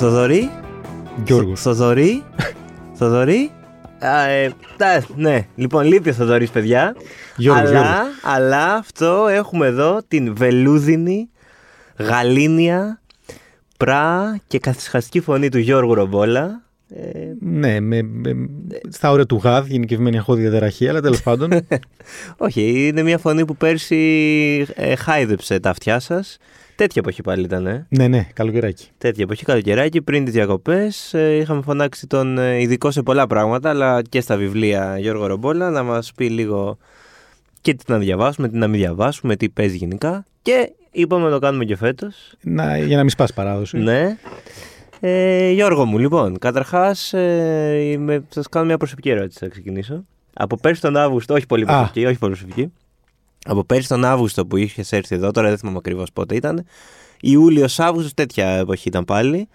Θοδωρή. Γιώργος. Θοδωρή. Θοδωρή. Α, ε, τα- ναι, λοιπόν, λείπει ο Θοδωρής, παιδιά. Γιώργος, αλλά, Γιώργος. αλλά αυτό έχουμε εδώ την βελούδινη, γαλήνια, πρά και καθισχαστική φωνή του Γιώργου Ρομπόλα. Ε, Ναι, με, με- στα όρια του γάδ, γενικευμένη αχώδια διαταραχή, αλλά τέλος πάντων. όχι, είναι μια φωνή που πέρσι ε, χάιδεψε τα αυτιά σας. Τέτοια εποχή πάλι ήταν, ε. ναι, ναι, καλοκαιράκι. Τέτοια εποχή, καλοκαιράκι, πριν τις διακοπές. είχαμε φωνάξει τον ε, ειδικό σε πολλά πράγματα, αλλά και στα βιβλία Γιώργο Ρομπόλα, να μας πει λίγο και τι να διαβάσουμε, τι να μην διαβάσουμε, τι παίζει γενικά. Και είπαμε να το κάνουμε και φέτος. Να, για να μην σπάσει παράδοση. Ναι. Ε, Γιώργο μου, λοιπόν, καταρχάς, ε, είμαι- θα σας κάνω μια προσωπική ερώτηση. Θα ξεκινήσω. Από πέρσι τον Αύγουστο, όχι πολύ Α. προσωπική, όχι πολύ προσωπική. Από πέρσι τον Αύγουστο που είχες έρθει εδώ, τώρα δεν θυμάμαι ακριβώς πότε ήταν. Ιούλιο-Αύγουστο, τέτοια εποχή ήταν πάλι.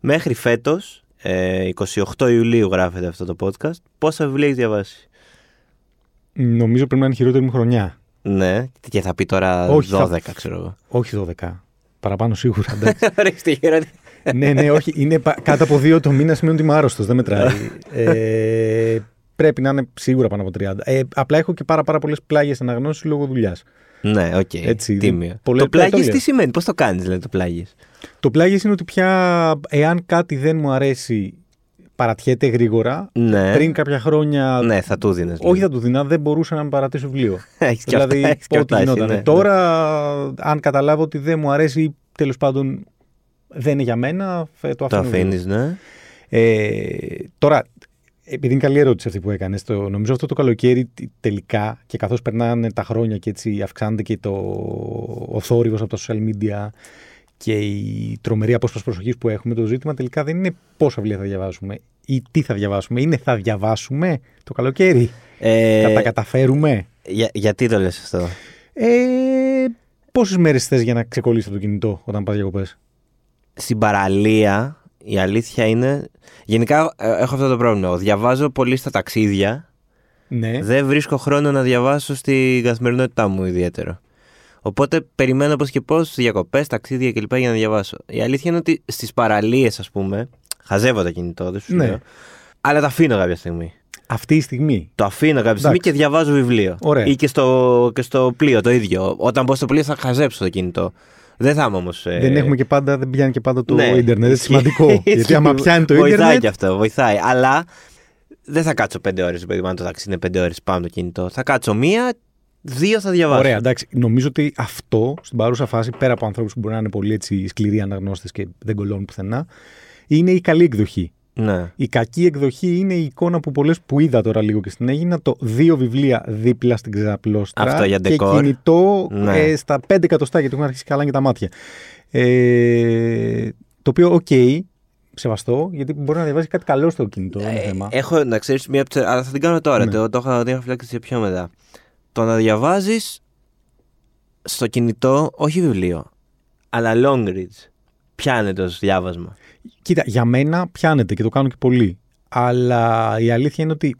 Μέχρι φέτος, ε, 28 Ιουλίου γράφεται αυτό το podcast. Πόσα βιβλία έχεις διαβάσει; Νομίζω πρέπει να είναι η χειρότερη μου χρονιά. Ναι, και θα πει τώρα Όχι, 12, θα- ξέρω εγώ. Όχι 12. Παραπάνω σίγουρα. εντάξει. Ορίστε, Γιώργο. ναι, ναι, όχι. Είναι πα- κάτω από δύο το μήνα σημαίνει ότι είμαι άρρωστος. Δεν μετράει. ε, πρέπει να είναι σίγουρα πάνω από 30. Ε, απλά έχω και πάρα, πάρα πολλές πλάγιες αναγνώσεις λόγω δουλειάς. ναι, οκ. Έτσι, Τίμιο. πολλές- το πλάγι το λέω. τι σημαίνει, πώς το κάνεις, δηλαδή το πλάγι. Το πλάγιες είναι ότι πια εάν κάτι δεν μου αρέσει, παρατιέται γρήγορα. Ναι. Πριν κάποια χρόνια. Ναι, θα του δίνει. Όχι, θα του δίνα, δεν μπορούσα να με παρατήσω βιβλίο. Έχεις και δηλαδή, αυτά, έχεις και ό,τι αυτά, γινόταν. ναι. Τώρα, αν καταλάβω ότι δεν μου αρέσει ή τέλος πάντων δεν είναι για μένα, φε- το Το αφήνω. αφήνεις, ναι. Ε, τώρα, επειδή είναι καλή ερώτηση αυτή που έκανες, νομίζω αυτό το καλοκαίρι τε- τελικά και καθώς περνάνε τα χρόνια και έτσι αυξάνεται και το, ο θόρυβος από τα social media και η τρομερή απόσπαση προσοχής που έχουμε, το ζήτημα τελικά δεν είναι πόσα βιβλία θα διαβάσουμε ή τι θα διαβάσουμε. Είναι θα διαβάσουμε το καλοκαίρι; Ε, Θα τα καταφέρουμε; για- γιατί το λες αυτό; Ε, Πόσες μέρες θες για να ξεκολλήσει από το κινητό όταν πας διακοπές; Στην παραλία, η αλήθεια είναι. Γενικά ε, έχω αυτό το πρόβλημα. Εγώ Διαβάζω πολύ στα ταξίδια. Ναι. Δεν βρίσκω χρόνο να διαβάσω στην καθημερινότητά μου ιδιαίτερο. Οπότε περιμένω πώς και πώς διακοπές, ταξίδια κλπ. για να διαβάσω. Η αλήθεια είναι ότι στις παραλίες, ας πούμε, χαζεύω το κινητό, δεν σου Ναι. λέω. Αλλά το αφήνω κάποια στιγμή. Αυτή η στιγμή. Το αφήνω κάποια στιγμή Εντάξει. και διαβάζω βιβλίο. Ωραία. Ή και στο, και στο πλοίο το ίδιο. Όταν μπω στο πλοίο θα χαζέψω το κινητό. Δεν θα είμαι όμως. Δεν έχουμε και πάντα, δεν πιάνει και πάντα το Ναι, ίντερνετ. Είναι ισχύει. σημαντικό. γιατί Ισχύει. άμα πιάνει το Βοηθάει ίντερνετ. και αυτό, βοηθάει. Αλλά δεν θα κάτσω πέντε ώρες, παιδί μου, αν το ταξίδι είναι πέντε ώρες πάνω το κινητό. Θα κάτσω μία, δύο θα διαβάσω. Ωραία, εντάξει. Νομίζω ότι αυτό στην παρούσα φάση, πέρα από ανθρώπους που μπορεί να είναι πολύ έτσι, σκληροί αναγνώστες και δεν κολλώνουν πουθενά, είναι η καλή εκδοχή. Ναι. Η κακή εκδοχή είναι η εικόνα που πολλές που είδα τώρα λίγο και στην Έγινα, το δύο βιβλία δίπλα στην ξαπλώστρα Αυτό για και ντεκόρ. κινητό Ναι. ε, στα 5 εκατοστά γιατί έχουν αρχίσει καλά και τα μάτια. Ε, το οποίο, οκ, σεβαστό, γιατί μπορεί να διαβάζει κάτι καλό στο κινητό, δεν είναι Ε, θέμα. έχω να ξέρεις μία από τις- Αλλά θα την κάνω τώρα. Ναι. Το, το, έχω, το έχω φυλάξει σε πιο μετά. Το να διαβάζεις στο κινητό, όχι βιβλίο, αλλά long reads. Πιάνεται ως διάβασμα. Κοίτα, για μένα πιάνεται και το κάνω και πολύ. Αλλά η αλήθεια είναι ότι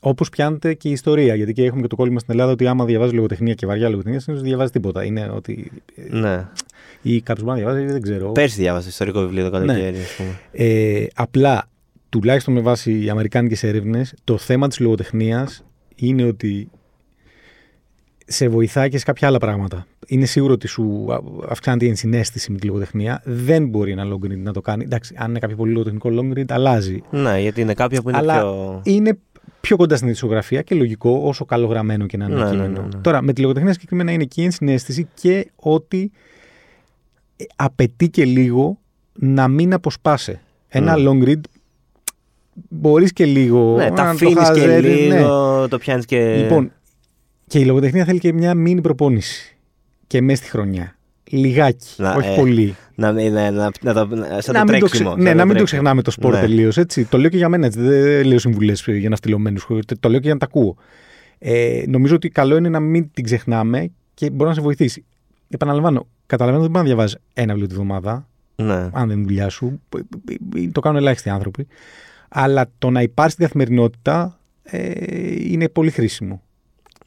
όπως πιάνεται και η ιστορία, γιατί και έχουμε και το κόλλημα στην Ελλάδα ότι άμα διαβάζει λογοτεχνία και βαριά λογοτεχνία, συνήθως δεν διαβάζει τίποτα. Είναι ότι. Ναι. ή κάποιος μπορεί να διαβάζει, δεν ξέρω. Πέρσι διάβασα ιστορικό βιβλίο το καλοκαίρι, Ναι. ας πούμε. Ε, απλά, τουλάχιστον με βάση οι αμερικάνικες έρευνες, το θέμα της λογοτεχνίας είναι ότι σε βοηθάει και σε κάποια άλλα πράγματα. Είναι σίγουρο ότι σου α- αυξάνεται η ενσυναίσθηση με τη λογοτεχνία. Δεν μπορεί ένα long read να το κάνει. Εντάξει, αν είναι κάποιο πολύ λογοτεχνικό long read, αλλάζει. Ναι, γιατί είναι κάποια που είναι Αλλά πιο. είναι πιο κοντά στην ειδησιογραφία και λογικό όσο καλογραμμένο και να είναι Ναι, το ναι, κείμενο. ναι, ναι. Τώρα, με τη λογοτεχνία συγκεκριμένα είναι και η ενσυναίσθηση και ότι ε, απαιτεί και λίγο να μην αποσπάσει. Ένα Mm. long read μπορείς και λίγο Ναι, να τα το αφήνεις και χαζεύεις, ναι. λίγο, το πιάνεις και. Λοιπόν, και η λογοτεχνία θέλει και μια μίνι προπόνηση και μέσα στη χρονιά. Λιγάκι, Να, όχι ε, πολύ. Να, να, να, να, να, το- να, σαν να το μην το, τρέξιμο. ξε... ναι, σαν να μην το τρέξιμο. ξεχνάμε το σπορ Ναι. τελείως. Το λέω και για μένα έτσι. Δεν λέω συμβουλές για ναυτιλωμένους. Το λέω και για να τα ακούω. Ε, νομίζω ότι καλό είναι να μην την ξεχνάμε και μπορεί να σε βοηθήσει. Επαναλαμβάνω, καταλαβαίνω ότι δεν μπορεί να διαβάζεις ένα βιβλίο τη βδομάδα, Ναι. αν δεν είναι δουλειά σου. Το κάνουν ελάχιστοι άνθρωποι. Αλλά το να υπάρχει στην καθημερινότητα ε, είναι πολύ χρήσιμο.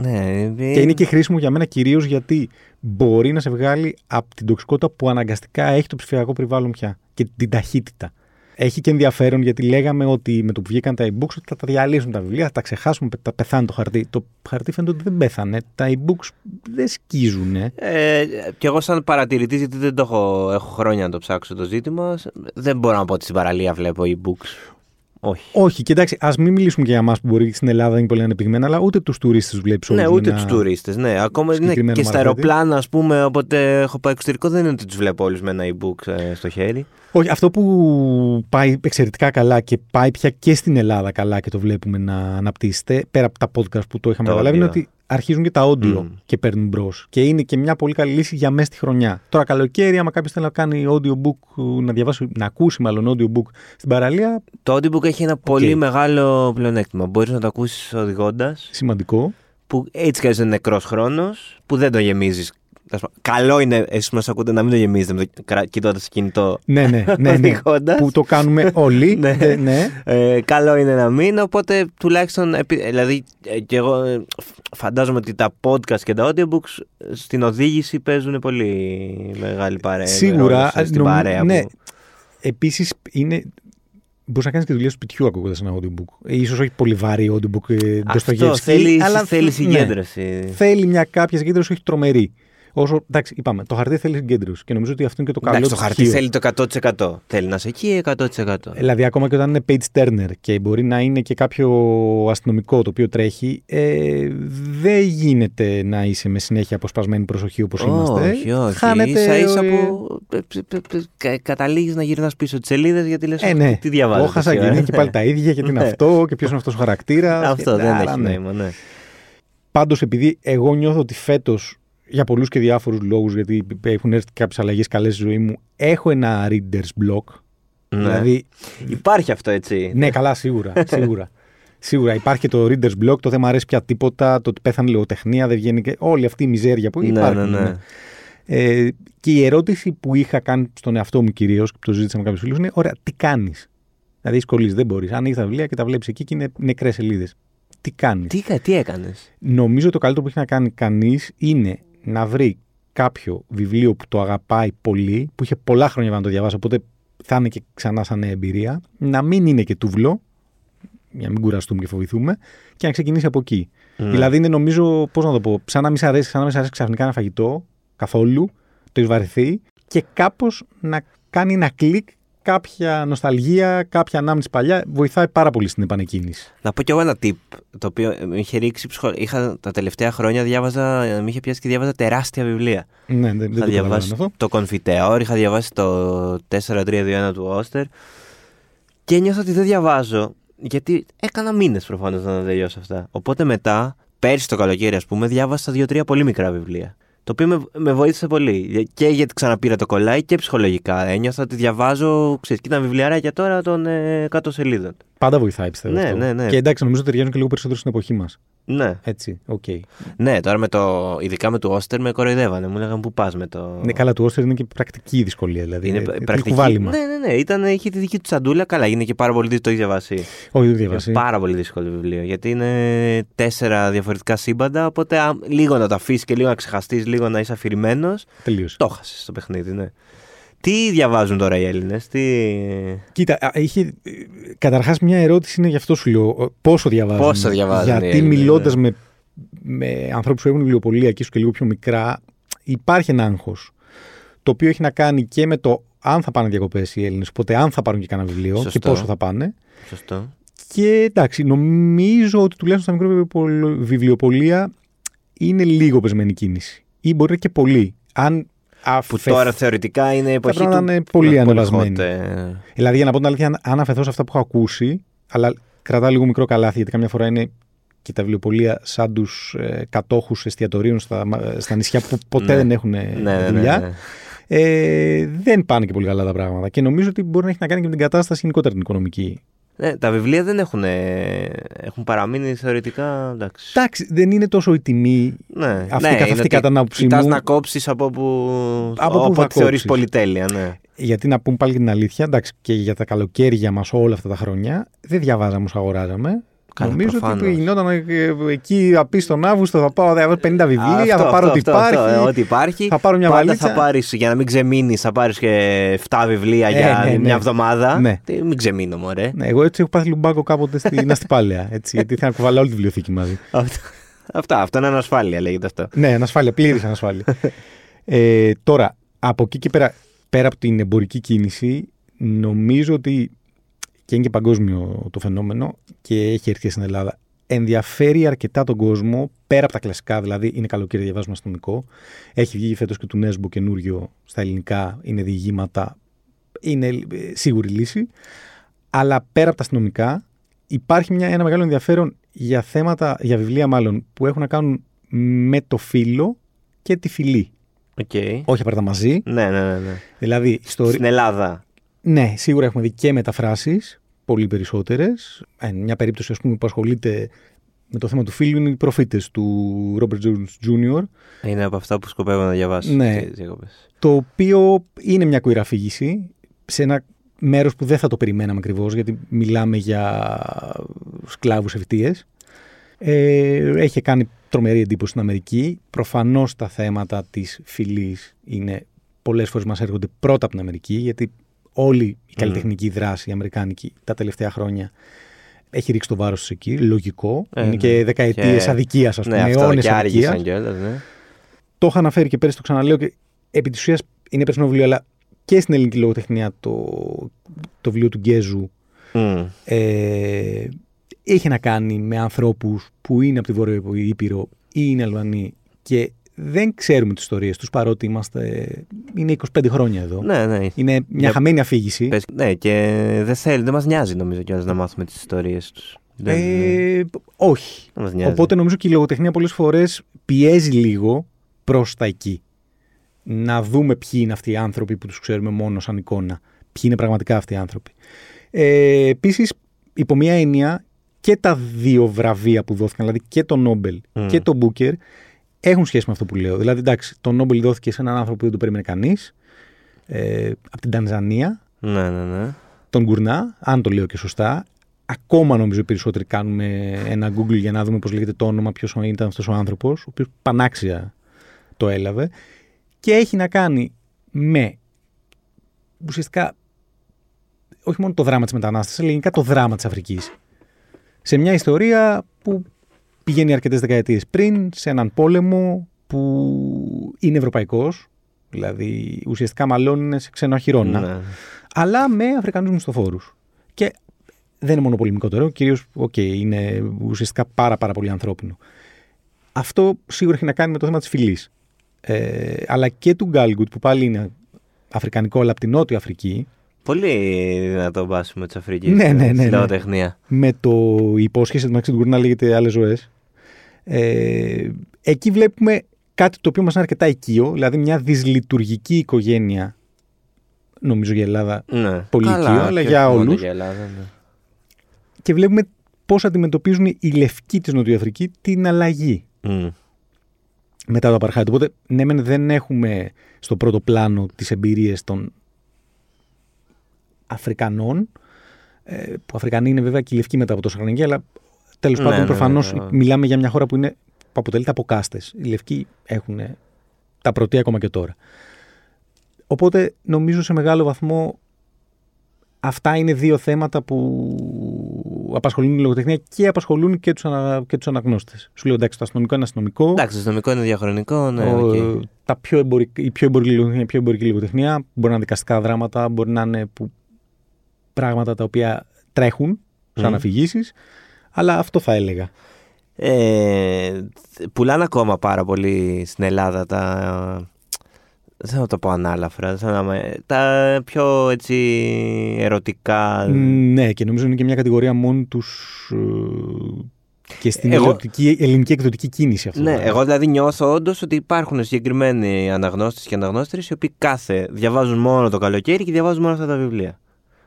Ναι, Και είναι και χρήσιμο για μένα κυρίως γιατί μπορεί να σε βγάλει από την τοξικότητα που αναγκαστικά έχει το ψηφιακό περιβάλλον πια και την ταχύτητα. Έχει και ενδιαφέρον γιατί λέγαμε ότι με το που βγήκαν τα e-books ότι θα τα διαλύσουν τα βιβλία, θα τα ξεχάσουμε, θα πεθάνει το χαρτί. Το χαρτί φαίνεται ότι δεν πέθανε. Τα e-books δεν σκίζουν. Ε, και εγώ σαν παρατηρητής, γιατί δεν το έχω, έχω χρόνια να το ψάξω το ζήτημα, δεν μπορώ να πω ότι στην παραλία βλέπω e-books. Όχι. Όχι, και εντάξει, ας μην μιλήσουμε και για εμάς που μπορεί στην Ελλάδα να είναι πολύ ανεπτυγμένα, αλλά ούτε τους τουρίστες βλέπεις Ναι, ούτε τους τουρίστες. Ναι, ακόμα ναι, και στα αεροπλάνα, ας πούμε, όποτε έχω πάει εξωτερικό, δεν είναι ότι τους βλέπω όλους με ένα e-book ε, στο χέρι. Όχι, αυτό που πάει εξαιρετικά καλά και πάει πια και στην Ελλάδα καλά και το βλέπουμε να αναπτύσσεται, πέρα από τα podcast που το είχαμε καταλάβει, είναι ότι αρχίζουν και τα audio mm. και παίρνουν μπρος. Και είναι και μια πολύ καλή λύση για μέσα στη χρονιά. Τώρα, καλοκαίρι, άμα κάποιος θέλει να κάνει audiobook, να διαβάσει, να ακούσει μάλλον audiobook στην παραλία. Το audiobook έχει ένα okay. πολύ μεγάλο πλεονέκτημα. Μπορείς να το ακούσεις οδηγώντας. Σημαντικό. Που έτσι και είναι νεκρός χρόνος, που δεν το γεμίζεις Καλό είναι εσείς που μας ακούτε να μην το γεμίζετε κοιτώντας το κινητό. Ναι, ναι, ναι, ναι που το κάνουμε όλοι. ναι. Ε, ναι. Ε, καλό είναι να μην, οπότε τουλάχιστον. Δηλαδή, ε, και εγώ ε, φαντάζομαι ότι τα podcast και τα audiobooks στην οδήγηση παίζουν πολύ μεγάλη παρέα. Σίγουρα. Στην παρέα. Ναι. Επίσης, είναι Μπορείς να κάνεις και δουλειά του σπιτιού ακούγοντα ένα audiobook. σω όχι πολύ βαρύ audiobook. Αυτό θέλει, αλλά θέλεις ναι. συγκέντρωση. Ναι, θέλει μια κάποια συγκέντρωση, όχι τρομερή. Όσο, εντάξει, είπαμε, το χαρτί θέλει συγκέντρωση και νομίζω ότι αυτό είναι και το καλό. Εντάξει, το χαρτί θέλει το 100%. Θέλει να είσαι εκεί 100%. Δηλαδή, ακόμα και όταν είναι page turner και μπορεί να είναι και κάποιο αστυνομικό το οποίο τρέχει, ε, δεν γίνεται να είσαι με συνέχεια αποσπασμένη προσοχή όπως είμαστε. Όχι, όχι. Χάνεται. σα ίσα που καταλήγεις να γυρνάς πίσω τις σελίδες γιατί λες. Ε, ναι. Τι διαβάζει. Όχασα και είναι και πάλι τα ίδια και τι είναι ναι. αυτό και ποιος είναι αυτός ο χαρακτήρας. Αυτό δεν έχει ναι. νόημα, ναι. Πάντως, επειδή εγώ νιώθω ότι φέτος για πολλούς και διάφορους λόγους, γιατί έχουν έρθει κάποιες αλλαγές καλές στη ζωή μου, έχω ένα reader's block. Ναι. Δηλαδή, Υπάρχει αυτό έτσι. Ναι, καλά, σίγουρα. σίγουρα. Σίγουρα υπάρχει και το reader's block, το δεν μου αρέσει πια τίποτα, το ότι πέθανε λογοτεχνία, δεν βγαίνει και όλη αυτή η μιζέρια που ναι, υπάρχει. Ναι, ναι. Ε, και η ερώτηση που είχα κάνει στον εαυτό μου κυρίως, και το ζήτησα με κάποιους φίλους, είναι: Ωραία, τι κάνεις; Δηλαδή, σκολεί, δεν μπορείς. Αν έχει τα βιβλία και τα βλέπεις εκεί και είναι νεκρές σελίδες. Τι κάνεις; Τι, τι έκανες; Νομίζω το καλύτερο που έχει να κάνει κανείς είναι να βρει κάποιο βιβλίο που το αγαπάει πολύ, που είχε πολλά χρόνια να το διαβάσει, οπότε θα είναι και ξανά σαν εμπειρία, να μην είναι και τούβλο, για να μην κουραστούμε και φοβηθούμε, και να ξεκινήσει από εκεί. Ναι. Δηλαδή είναι νομίζω, πώς να το πω, σαν να μην σ' αρέσει, σαν να μην αρέσει ξαφνικά ένα φαγητό, καθόλου, το έχει βαρεθεί, και κάπως να κάνει ένα κλικ κάποια νοσταλγία, κάποια ανάμνηση παλιά, βοηθάει πάρα πολύ στην επανεκκίνηση. Να πω κι εγώ ένα tip, το οποίο με είχε ρίξει ψυχο... Είχα τα τελευταία χρόνια διάβαζα, με είχε πιάσει και διάβαζα τεράστια βιβλία. Ναι, δεν, είχα διαβάσει αυτό. το Confiteor, είχα διαβάσει το 4-3-2-1 του Όστερ και νιώθω ότι δεν διαβάζω, γιατί έκανα μήνες προφανώς να τελειώσω αυτά. Οπότε μετά, πέρσι το καλοκαίρι ας πούμε, διάβασα δύο-τρία πολύ μικρά βιβλία. Το οποίο με, με βοήθησε πολύ. Και γιατί ξαναπήρα το κολάι και ψυχολογικά. Ένιωθα ότι διαβάζω, ξέρεις, κοίτα βιβλιαράκια τώρα των ε, κάτω σελίδων. Πάντα βοηθάει, πιστεύω. Ναι, αυτό. ναι, ναι. Και εντάξει, νομίζω ότι ταιριάζουν και λίγο περισσότερο στην εποχή μας. Ναι. Έτσι, OK. Okay. Ναι, τώρα με το, ειδικά με το Όστερ με κοροϊδεύανε. Μου λέγανε πού πας με το. Ναι, καλά, του Όστερ είναι και πρακτική δυσκολία. Δηλαδή. Είναι, είναι πρακτική. Ναι, ναι, ναι. Ήταν, είχε τη δική του τσαντούλα. Καλά, είναι και πάρα πολύ δύσκολο. Το έχει διαβάσει. Όχι, δεν διαβάσει. πάρα πολύ δύσκολο βιβλίο. Γιατί είναι τέσσερα διαφορετικά σύμπαντα. Οπότε α, λίγο να το αφήσεις και λίγο να ξεχαστείς, λίγο να είσαι αφηρημένος. Τελείωσε. Το χάσει το παιχνίδι, ναι. Τι διαβάζουν τώρα οι Έλληνες, τι. Κοίτα, είχε. Καταρχάς, μια ερώτηση είναι γι' αυτό σου λέω. Πόσο διαβάζουν. Πόσο διαβάζουν. Γιατί μιλώντα ναι. με, με ανθρώπους που έχουν βιβλιοπολία και ίσως και λίγο πιο μικρά, υπάρχει ένα άγχος. Το οποίο έχει να κάνει και με το αν θα πάνε διακοπές οι Έλληνες, οπότε αν θα πάρουν και κανένα βιβλίο Σωστό. και πόσο θα πάνε. Σωστό. Και εντάξει, νομίζω ότι τουλάχιστον στα μικρό βιβλιοπολία είναι λίγο πεσμένη κίνηση. Ή μπορεί και πολύ. Αν Αφε... Που τώρα θεωρητικά είναι εποχή θα του... να είναι πολύ ανεβασμένη. Δηλαδή, για να πω την αλήθεια, αν αφαιθώ σε αυτά που έχω ακούσει, αλλά κρατά λίγο μικρό καλάθι, γιατί καμιά φορά είναι και τα βιβλιοπολία σαν τους ε, κατόχους εστιατορίων στα, στα νησιά που ποτέ ναι. δεν έχουν ναι, ναι, δουλειά. Ναι, ναι, ε, δεν πάνε και πολύ καλά τα πράγματα. Και νομίζω ότι μπορεί να έχει να κάνει και με την κατάσταση γενικότερα την οικονομική. Ναι, τα βιβλία δεν έχουν, έχουν παραμείνει θεωρητικά. Εντάξει. εντάξει, δεν είναι τόσο η τιμή ναι, αυτή ναι, καθ' αυτή κατά την άποψή μου. να κόψεις από που, από που θεωρείς πολυτέλεια. Ναι. Γιατί να πούμε πάλι την αλήθεια, εντάξει, και για τα καλοκαίρια μας όλα αυτά τα χρόνια δεν διαβάζαμε όσο αγοράζαμε. Καλά, Νομίζω προφανώς. ότι γινόταν ε, εκεί θα πει στον Αύγουστο θα πάω θα 50 βιβλία, Αυτό, θα πάρω αυτό, ό,τι αυτό, υπάρχει. αυτό, ε, ό,τι υπάρχει. θα πάρω μια Πάντα βαλίτσα. θα πάρεις, για να μην ξεμείνεις, θα πάρεις και 7 βιβλία Ε, για ναι, ναι. μια εβδομάδα. Ναι. Τι, μην ξεμείνω, μωρέ. Ναι, εγώ έτσι έχω πάθει λουμπάκο κάποτε στην Αστυπάλαια. Έτσι, γιατί ήθελα να κουβαλάω όλη τη βιβλιοθήκη μαζί. Αυτό, αυτά, αυτό είναι ανασφάλεια, λέγεται αυτό. ναι, ανασφάλεια, πλήρης ανασφάλεια. ε, τώρα, από εκεί και πέρα, πέρα από την εμπορική κίνηση, νομίζω ότι και είναι και παγκόσμιο το φαινόμενο και έχει έρθει στην Ελλάδα. Ενδιαφέρει αρκετά τον κόσμο πέρα από τα κλασικά, δηλαδή είναι καλοκαίρι, διαβάζουμε αστυνομικό. Έχει βγει φέτος και του Νέσμπο καινούριο στα ελληνικά, είναι διηγήματα. Είναι ε, σίγουρη λύση. Αλλά πέρα από τα αστυνομικά, υπάρχει μια, ένα μεγάλο ενδιαφέρον για θέματα, για βιβλία μάλλον, που έχουν να κάνουν με το φίλο και τη φυλή. ΟΚ. Όχι απαραίτητα μαζί. Ναι, ναι, ναι. ναι. Δηλαδή, στο, Στην Ελλάδα. ναι, σίγουρα έχουμε δει και μεταφράσεις, πολύ περισσότερες. Μια περίπτωση, ας πούμε, που ασχολείται με το θέμα του φύλου είναι οι προφήτες του Robert Jones Jr. Είναι από αυτά που σκοπεύω να διαβάσω. Ναι. τις διακοπές. Το οποίο είναι μια queer αφήγηση σε ένα μέρος που δεν θα το περιμέναμε ακριβώς, γιατί μιλάμε για σκλάβους ευθεία. Ε, έχει κάνει τρομερή εντύπωση στην Αμερική. Προφανώς τα θέματα της φυλής είναι πολλές φορές μας έρχονται πρώτα από την Αμερική, γιατί όλη η καλλιτεχνική δράση η αμερικάνικη τα τελευταία χρόνια έχει ρίξει το βάρος τους εκεί. Λογικό. Ε, είναι ναι. και δεκαετίες Και- αδικίας, ας πούμε. Ναι, αυτό αιώνες και αδικίας. άργησαν κιόλας, ναι. Το είχα αναφέρει και πέρυσι, το ξαναλέω και επί της ουσίας είναι περσινό βιβλίο, αλλά και στην ελληνική λογοτεχνία το, το βιβλίο του Γκέζου Μμ. ε, είχε να κάνει με ανθρώπους που είναι από τη Βόρεια Ήπειρο ή είναι Αλβανοί και δεν ξέρουμε τις ιστορίες τους παρότι είμαστε, είναι 25 χρόνια εδώ. Ναι, ναι. Είναι μια Για- χαμένη αφήγηση. Πες- ναι, και δεν θέλει, δεν μας νοιάζει νομίζω κιόλας να μάθουμε τις ιστορίες τους. Δεν, Ε, όχι. δεν μας νοιάζει. Οπότε νομίζω και η λογοτεχνία πολλές φορές πιέζει λίγο προς τα εκεί. Να δούμε ποιοι είναι αυτοί οι άνθρωποι που τους ξέρουμε μόνο σαν εικόνα. Ποιοι είναι πραγματικά αυτοί οι άνθρωποι. Ε, Επίσης, υπό μία έννοια, και τα δύο βραβεία που δόθηκαν, δηλαδή και το Νόμπελ Μμ. και το Μπούκερ, έχουν σχέση με αυτό που λέω. Δηλαδή, εντάξει, το Νόμπελ δόθηκε σε έναν άνθρωπο που δεν το περίμενε κανείς, ε, από την Τανζανία, Ναι, ναι, ναι. τον Γκουρνά, αν το λέω και σωστά. Ακόμα νομίζω οι περισσότεροι κάνουμε ένα Google για να δούμε πώς λέγεται το όνομα, ποιος ήταν αυτός ο άνθρωπος, ο οποίος πανάξια το έλαβε. Και έχει να κάνει με ουσιαστικά όχι μόνο το δράμα της μετανάστευσης, αλλά γενικά το δράμα της Αφρικής. Σε μια ιστορία που πηγαίνει αρκετές δεκαετίες πριν, σε έναν πόλεμο που είναι ευρωπαϊκός, δηλαδή ουσιαστικά μαλώνουν σε ξένο αχυρώνα Ναι. αλλά με Αφρικανούς μισθοφόρους. Και δεν είναι μόνο πολεμικότερο, κυρίως ΟΚ, είναι ουσιαστικά πάρα, πάρα πολύ ανθρώπινο. Αυτό σίγουρα έχει να κάνει με το θέμα της φυλής. Ε, αλλά και του Galgut που πάλι είναι αφρικανικό αλλά από την Νότια Αφρική Πολύ δυνατό μπάσιμο της Αφρικής. Ναι, ναι, ναι, ναι. Λογοτεχνία. με το η υπόσχεση του μεταξύ του Γκουρνά λέγεται άλλες ζωές ε, εκεί βλέπουμε κάτι το οποίο μας είναι αρκετά οικείο δηλαδή μια δυσλειτουργική οικογένεια νομίζω για Ελλάδα Ναι. Πολύ Καλά, οικείο, αλλά και για όχι μόνο όλους. Για Ελλάδα, ναι. και βλέπουμε πώς αντιμετωπίζουν οι λευκοί της Νοτιοαφρική την αλλαγή Μμ. μετά το Απαρτχάιντ. Οπότε, ναι, μεν δεν έχουμε στο πρώτο πλάνο τις εμπειρίες των Αφρικανών, ε, που Αφρικανοί είναι βέβαια και οι λευκοί μετά από τόσο χρονική, αλλά τέλος Ναι, πάντων ναι, προφανώς ναι, ναι. μιλάμε για μια χώρα που, είναι, που αποτελείται από κάστες. Οι λευκοί έχουν τα πρωτεία ακόμα και τώρα. Οπότε νομίζω σε μεγάλο βαθμό αυτά είναι δύο θέματα που απασχολούν τη λογοτεχνία και απασχολούν και τους, ανα, και τους αναγνώστες. Σου λέω εντάξει το αστυνομικό είναι αστυνομικό. Εντάξει, το αστυνομικό είναι διαχρονικό. Ναι, Ο- ΟΚ. τα πιο εμπορική, η πιο εμπορική λογοτεχνία, η πιο εμπορική λογοτεχνία μπορεί να είναι δικαστικά δράματα, μπορεί να είναι που, πράγματα τα οποία τρέχουν σαν Μμμ. αφηγήσεις, αλλά αυτό θα έλεγα. Ε, πουλάνε ακόμα πάρα πολύ στην Ελλάδα τα. Δεν θέλω να το πω ανάλαφρα. δεν θέλω να με- τα πιο έτσι ερωτικά. Ναι, και νομίζω είναι και μια κατηγορία μόνη τους ε, και στην Εγώ- ελληνική, ελληνική εκδοτική κίνηση αυτό. Ναι, δηλαδή. εγώ δηλαδή νιώθω όντως ότι υπάρχουν συγκεκριμένοι αναγνώστες και αναγνώστερε οι οποίοι κάθε διαβάζουν μόνο το καλοκαίρι και διαβάζουν μόνο αυτά τα βιβλία.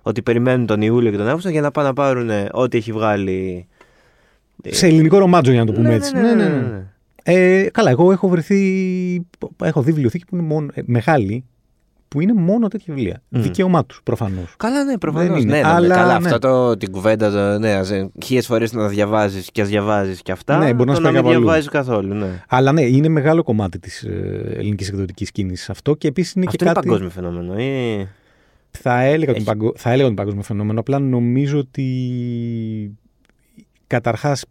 Ότι περιμένουν τον Ιούλιο και τον Αύγουστο για να πάνε να πάρουν ε, ό,τι έχει βγάλει. Σε ελληνικό ρομάτζο για να το πούμε έτσι. Ναι, ναι, ναι, ναι, ναι. Ε, καλά, εγώ έχω βρεθεί. Έχω δει βιβλιοθήκη που είναι μόνο, ε, μεγάλη, που είναι μόνο τέτοια βιβλία. Μμ. Δικαίωμά τους προφανώς. Καλά, ναι, προφανώς. Δεν είναι. Ναι, ναι, Αλλά, καλά, ναι. αυτό το, την κουβέντα, το, ναι, χίλιες φορές να διαβάζεις και ας διαβάζεις και αυτά. Ναι, μπορεί να το σου να πάει μην κάπου αλλού. διαβάζεις καθόλου. Ναι. Αλλά ναι, είναι μεγάλο κομμάτι της ελληνικής εκδοτικής κίνηση αυτό και επίσης είναι Αυτό και είναι κάτι. παγκόσμιο φαινόμενο. Ή... Θα έλεγα, ότι Έχει. παγκο... θα έλεγα ότι είναι παγκόσμιο φαινόμενο. Απλά νομίζω ότι καταρχάς,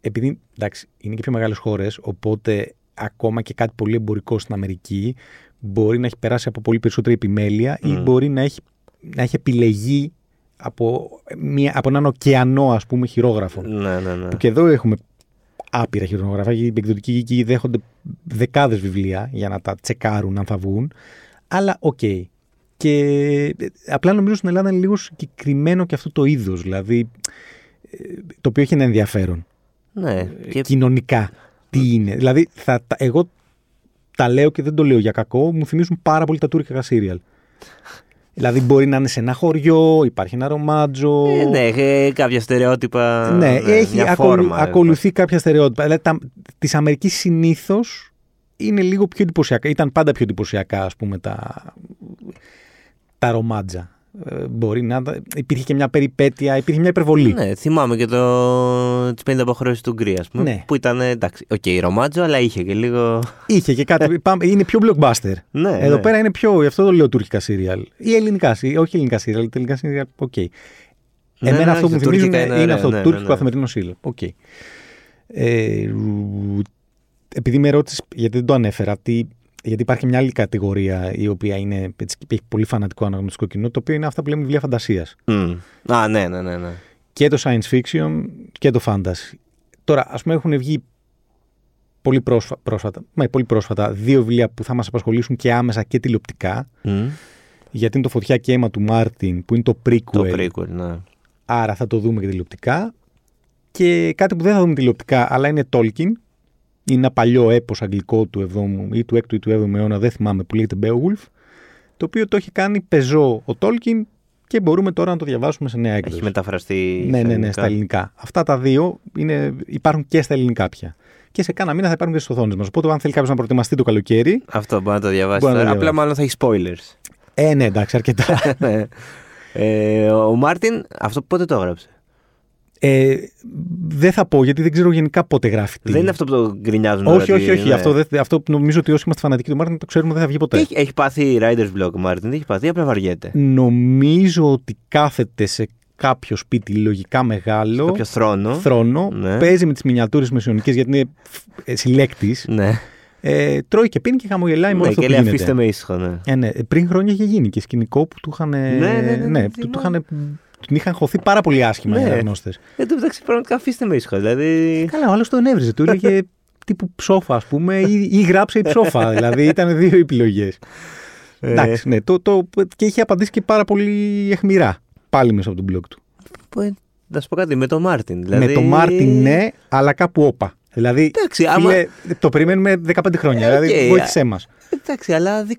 επειδή εντάξει, είναι και πιο μεγάλες χώρες, οπότε ακόμα και κάτι πολύ εμπορικό στην Αμερική μπορεί να έχει περάσει από πολύ περισσότερη επιμέλεια ή Μμ. μπορεί να έχει, να έχει επιλεγεί από, μια, από έναν ωκεανό ας πούμε χειρόγραφων. Ναι, ναι, ναι. Που και εδώ έχουμε άπειρα χειρογραφά. Οι εκδοτικοί οίκοι δέχονται δεκάδες βιβλία για να τα τσεκάρουν αν θα βγουν. Αλλά ΟΚ. Και ε, απλά νομίζω στην Ελλάδα είναι λίγο συγκεκριμένο και αυτό το είδος. Δηλαδή, ε, το οποίο έχει ένα ενδιαφέρον ναι. Και... κοινωνικά. Τι είναι. Δηλαδή, θα, τα- εγώ τα λέω και δεν το λέω για κακό, μου θυμίζουν πάρα πολύ τα τουρκικά σύριαλ. δηλαδή, μπορεί να είναι σε ένα χωριό, υπάρχει ένα ρομάτζο. Ε, ναι, έχει κάποια στερεότυπα. Ναι, έχει μια ακολου- φόρμα, ακολουθεί κάποια στερεότυπα. Δηλαδή, τα, της Αμερικής συνήθως είναι λίγο πιο εντυπωσιακά. Ήταν πάντα πιο εντυπωσιακά, ας πούμε, τα, τα ρομάτζα. Ε, μπορεί να υπήρχε και μια περιπέτεια, υπήρχε μια υπερβολή. Ναι, θυμάμαι και το... τις 50 αποχρώσεις του Γκρι, ας πούμε. Ναι. Που ήταν εντάξει, ΟΚ, ρομάτζο, αλλά είχε και λίγο. Είχε και κάτι. πάμε, είναι πιο blockbuster. Ναι, Εδώ ναι. πέρα είναι πιο. Γι' αυτό το λέω τουρκικά σύριαλ. Ή ελληνικά σύριαλ. Όχι ελληνικά σύριαλ, αλλά τελικά σύριαλ. ΟΚ. Ναι, Εμένα ναι, αυτό που όχι, μου θυμίζουν τουρκικά είναι, είναι ωραία, αυτό. ναι, ναι, τουρκικό ναι. καθημερινό σύριαλ. ΟΚ. Ε, ρου- επειδή με ρώτησες, γιατί δεν το ανέφερα, τι, γιατί υπάρχει μια άλλη κατηγορία η οποία είναι, έτσι, έχει πολύ φανατικό αναγνωστικό κοινό, το οποίο είναι αυτά που λέμε βιβλία φαντασίας. Μμ. Α, ναι, ναι, ναι. ναι. Και το science fiction και το fantasy. Τώρα, ας πούμε, έχουν βγει πολύ πρόσφα- πρόσφατα, ναι, πολύ πρόσφατα δύο βιβλία που θα μας απασχολήσουν και άμεσα και τηλεοπτικά. Μμ. Γιατί είναι το Φωτιά και αίμα του Μάρτιν, που είναι το prequel. Το prequel, ναι. Άρα θα το δούμε και τηλεοπτικά. Και κάτι που δεν θα δούμε τηλεοπτικά, αλλά είναι Tolkien. Είναι ένα παλιό έπος αγγλικό του 7ου ή του 6ου ή του 7ου αιώνα, δεν θυμάμαι, που λέγεται Beowulf. Το οποίο το έχει κάνει πεζό ο Tolkien και μπορούμε τώρα να το διαβάσουμε σε νέα έκδοση. Έχει μεταφραστεί. Ναι, στα ναι, ναι, ελληνικά. στα ελληνικά. Αυτά τα δύο είναι, υπάρχουν και στα ελληνικά πια. Και σε κάνα μήνα θα υπάρχουν και στις οθόνες μας. Οπότε, αν θέλει κάποιος να προετοιμαστεί το καλοκαίρι. Αυτό μπορεί να το διαβάσεις. Μπορεί να το τώρα. Απλά διαβάσει. μάλλον θα έχει spoilers. Ε, ναι, εντάξει, αρκετά. Ναι. ε, ο Μάρτιν, αυτό πότε το έγραψε; Ε, δεν θα πω γιατί δεν ξέρω γενικά πότε γράφει. τι. Δεν είναι αυτό που το γκρινιάζουν Όχι, τώρα, όχι, ότι- όχι. ναι. Αυτό, δεν, αυτό που νομίζω ότι όσοι είμαστε φανατικοί του Μάρτιν το ξέρουμε δεν θα βγει ποτέ. Τι Έχει, έχει πάθει writer's block ο Μάρτιν, τι έχει πάθει, απλά βαριέται. Νομίζω ότι κάθεται σε κάποιο σπίτι λογικά μεγάλο. Κάποιο θρόνο. θρόνο, Ναι. παίζει με τις μινιατούρες μεσαιωνικές γιατί είναι συλλέκτης. Ναι, Ε, τρώει και πίνει και χαμογελάει με όλο ναι αυτό και που λέει γίνεται. αφήστε με ήσυχο, ναι. Ε, ναι. Πριν χρόνια είχε γίνει και σκηνικό που του είχαν. ναι, ναι, ναι, που του θυμάμαι. είχαν, την είχαν χωθεί πάρα πολύ άσχημα Ναι. οι αναγνώστες. Εν τω μεταξύ, πραγματικά αφήστε με ήσυχο. Δηλαδή. Καλά, ο άλλος τον έβριζε. Του έλεγε τύπου ψόφα, ας πούμε, ή, ή γράψε ή ψόφα. δηλαδή ήταν δύο επιλογές. Ε, Εντάξει, ναι. Το, το, και είχε απαντήσει και πάρα πολύ αιχμηρά. Πάλι μέσα από τον blog του. που- ε, Να σου πω κάτι, με τον Μάρτιν. Δηλαδή... Με το Μάρτιν ναι, αλλά κάπου όπα. Δηλαδή, Εντάξει, άμα- φίλε, το περιμένουμε 15 χρόνια. Ε, δηλαδή, ΟΚ, βοήθησέ μας. Εντάξει, αλλά δι...